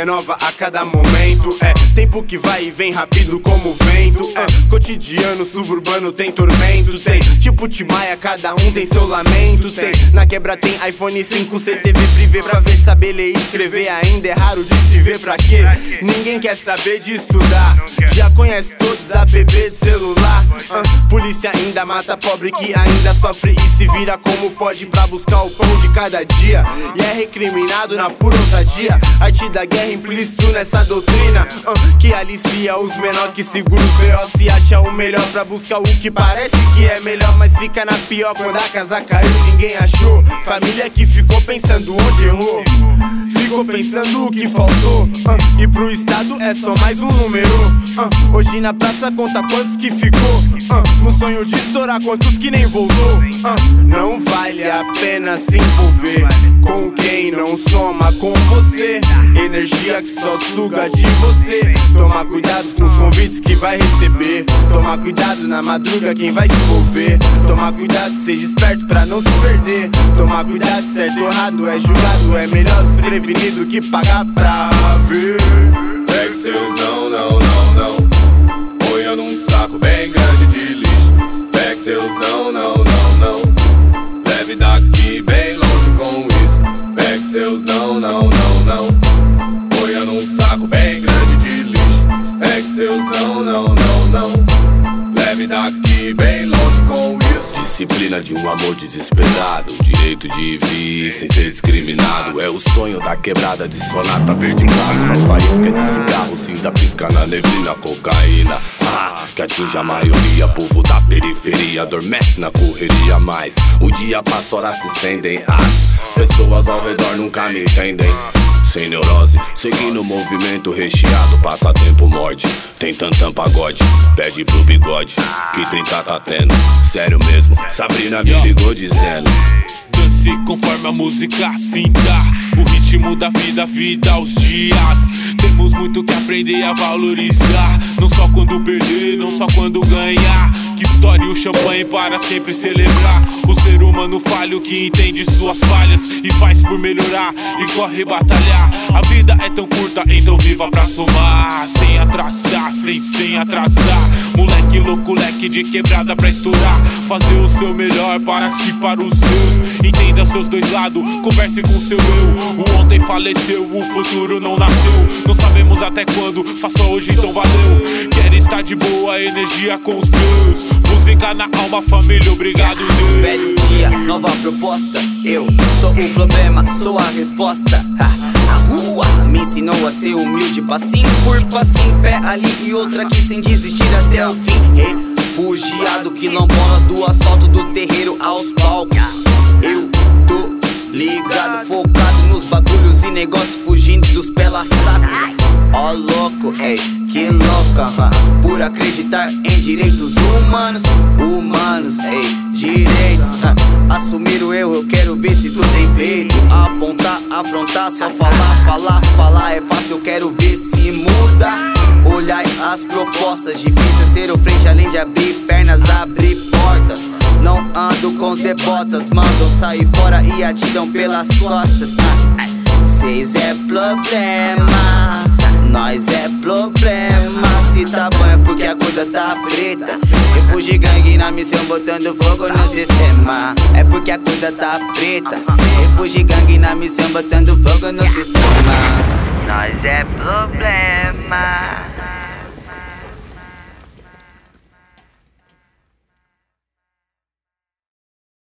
renova a cada momento. É tempo que vai e vem rápido como o vento. É cotidiano, suburbano tem tormento. Tem tipo Timaya, cada um tem seu lamento. Tem na quebra tem iPhone 5, CTV privê pra ver saber ler e escrever. Ainda é raro de se ver pra quê? Ninguém quer saber de estudar. Já conhece todos app de celular. Uh, polícia ainda mata pobre que ainda sofre e se vira como pode pra buscar o pão de cada dia. E é recriminado na pura ousadia. Arte da guerra implícito nessa doutrina uh, que alicia os menores que segura os B.O. Se acha o melhor pra buscar o que parece que é melhor, mas fica na pior quando a casa caiu. Ninguém achou. Família que ficou pensando onde errou. Ficou pensando o que faltou. Uh, e pro Estado é só mais um número. Uh, hoje na praça conta quantos que ficou. Uh, no sonho de estourar quantos que nem voltou. não vale a pena se envolver com quem não soma com você. Energia que só suga de você. Toma cuidado com os convites que vai receber. Toma cuidado na madruga quem vai se envolver. Toma cuidado, seja esperto pra não se perder. Toma cuidado, certo ou errado é julgado. É melhor se prevenir do que pagar pra ver. Pegue seus não, não, não, não. Ponha num saco bem grande de lixo. Pegue seus não, não, não, não. Leve daqui bem longe com isso. Pegue seus não, não, não, não. Ponha num saco bem grande de lixo. Pegue seus não, não, não, não. Leve daqui bem longe com isso. Disciplina de um amor desesperado. Direito de vir sem ser discriminado. É o sonho da quebrada de sonata verde claro. Faz faísca de cigarro, cinza pisca na neblina, cocaína. Ah, que atinge a maioria. Povo da periferia adormece na correria. Mas o dia passa, horas se estendem. As pessoas ao redor nunca me entendem sem neurose. Seguindo o movimento recheado, passatempo morde. Tem tantam pagode, pede pro bigode. Que 30 tá tendo, sério mesmo. Sabrina me ligou dizendo. Dance conforme a música sinta. O ritmo da vida, vida aos dias. Temos muito que aprender a valorizar. Não só quando perder, não só quando ganhar. Que história o champanhe para sempre celebrar. O ser humano falho que entende suas falhas e faz por melhorar e corre batalhar. A vida é tão curta, então viva pra somar. Sem atrasar, sem, sem atrasar. Moleque louco, leque de quebrada pra estourar. Fazer o seu melhor para si, para os seus. Entenda seus dois lados, converse com seu eu. O ontem faleceu, o futuro não nasceu. Não sabemos até quando, faça hoje então valeu. Quero estar de boa, energia com os meus. Música na alma, família, obrigado Deus. Velho dia, nova proposta. Eu sou o problema, sou a resposta. A rua me ensinou a ser humilde, passinho por passinho, pé ali e outra aqui sem desistir até o fim. Refugiado, quilombolas do asfalto do terreiro aos palcos. Eu tô ligado, focado nos bagulhos e negócios, fugindo dos pela saco. Ó oh, louco, ei, que louca, por acreditar em direitos humanos, humanos, ei, direitos. Uh, assumir o erro, eu quero ver se tu tem peito. Apontar, afrontar, só falar, falar, falar é fácil, eu quero ver se muda. Olhar as propostas, difícil ser o frente além de abrir pernas, abrir portas. Não ando com os debotas, mandam sair fora e atiram pelas costas. Seis é problema. A coisa tá preta. Refugi gangue na missão botando fogo no sistema. É porque a coisa tá preta. Refugi gangue na missão botando fogo no sistema. Nós é problema.